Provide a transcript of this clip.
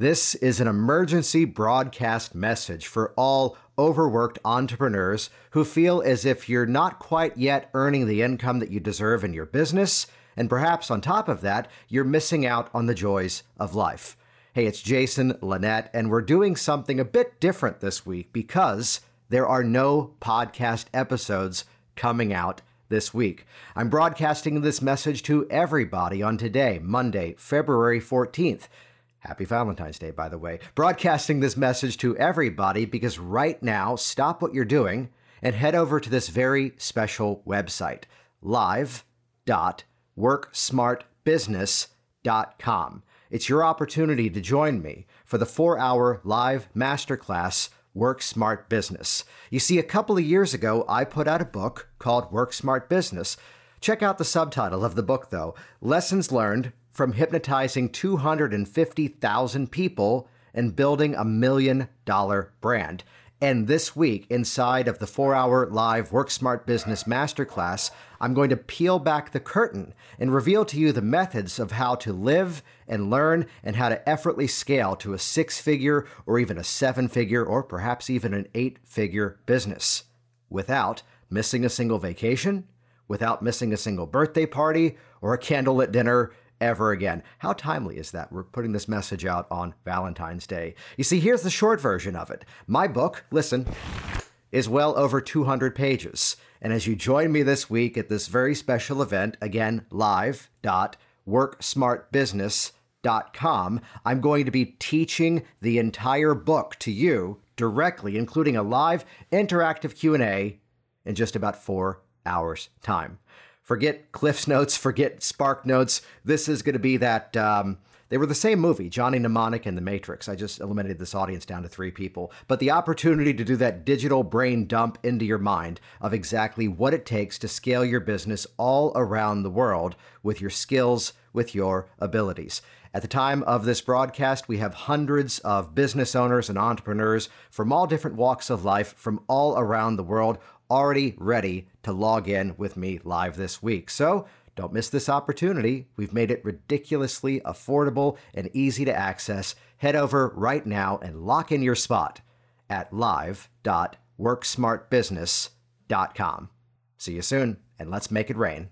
This is an emergency broadcast message for all overworked entrepreneurs who feel as if you're not quite yet earning the income that you deserve in your business, and perhaps on top of that, you're missing out on the joys of life. Hey, it's Jason Linett, and we're doing something a bit different this week because there are no podcast episodes coming out this week. I'm broadcasting this message to everybody on today, Monday, February 14th. Happy Valentine's Day, by the way. Broadcasting this message to everybody because right now, stop what you're doing and head over to this very special website, live.worksmartbusiness.com. It's your opportunity to join me for the four hour live masterclass Work Smart Business. You see, a couple of years ago, I put out a book called Work Smart Business. Check out the subtitle of the book, though Lessons Learned from hypnotizing 250,000 people and building a million dollar brand. And this week, inside of the four hour live Work Smart Business Masterclass, I'm going to peel back the curtain and reveal to you the methods of how to live and learn and how to effortlessly scale to a six figure or even a seven figure or perhaps even an eight figure business without missing a single vacation, without missing a single birthday party or a candlelit dinner ever again. How timely is that? We're putting this message out on Valentine's Day. You see, here's the short version of it. My book, listen, is well over 200 pages. And as you join me this week at this very special event, again, live.worksmartbusiness.com, I'm going to be teaching the entire book to you directly, including a live interactive Q&A in just about 4 hours time. Forget Cliff's Notes, forget Spark Notes. This is going to be that. Um, they were the same movie, Johnny Mnemonic and The Matrix. I just eliminated this audience down to three people. But the opportunity to do that digital brain dump into your mind of exactly what it takes to scale your business all around the world with your skills, with your abilities. At the time of this broadcast, we have hundreds of business owners and entrepreneurs from all different walks of life from all around the world already ready to log in with me live this week. So don't miss this opportunity. We've made it ridiculously affordable and easy to access. Head over right now and lock in your spot at live.worksmartbusiness.com. See you soon, and let's make it rain.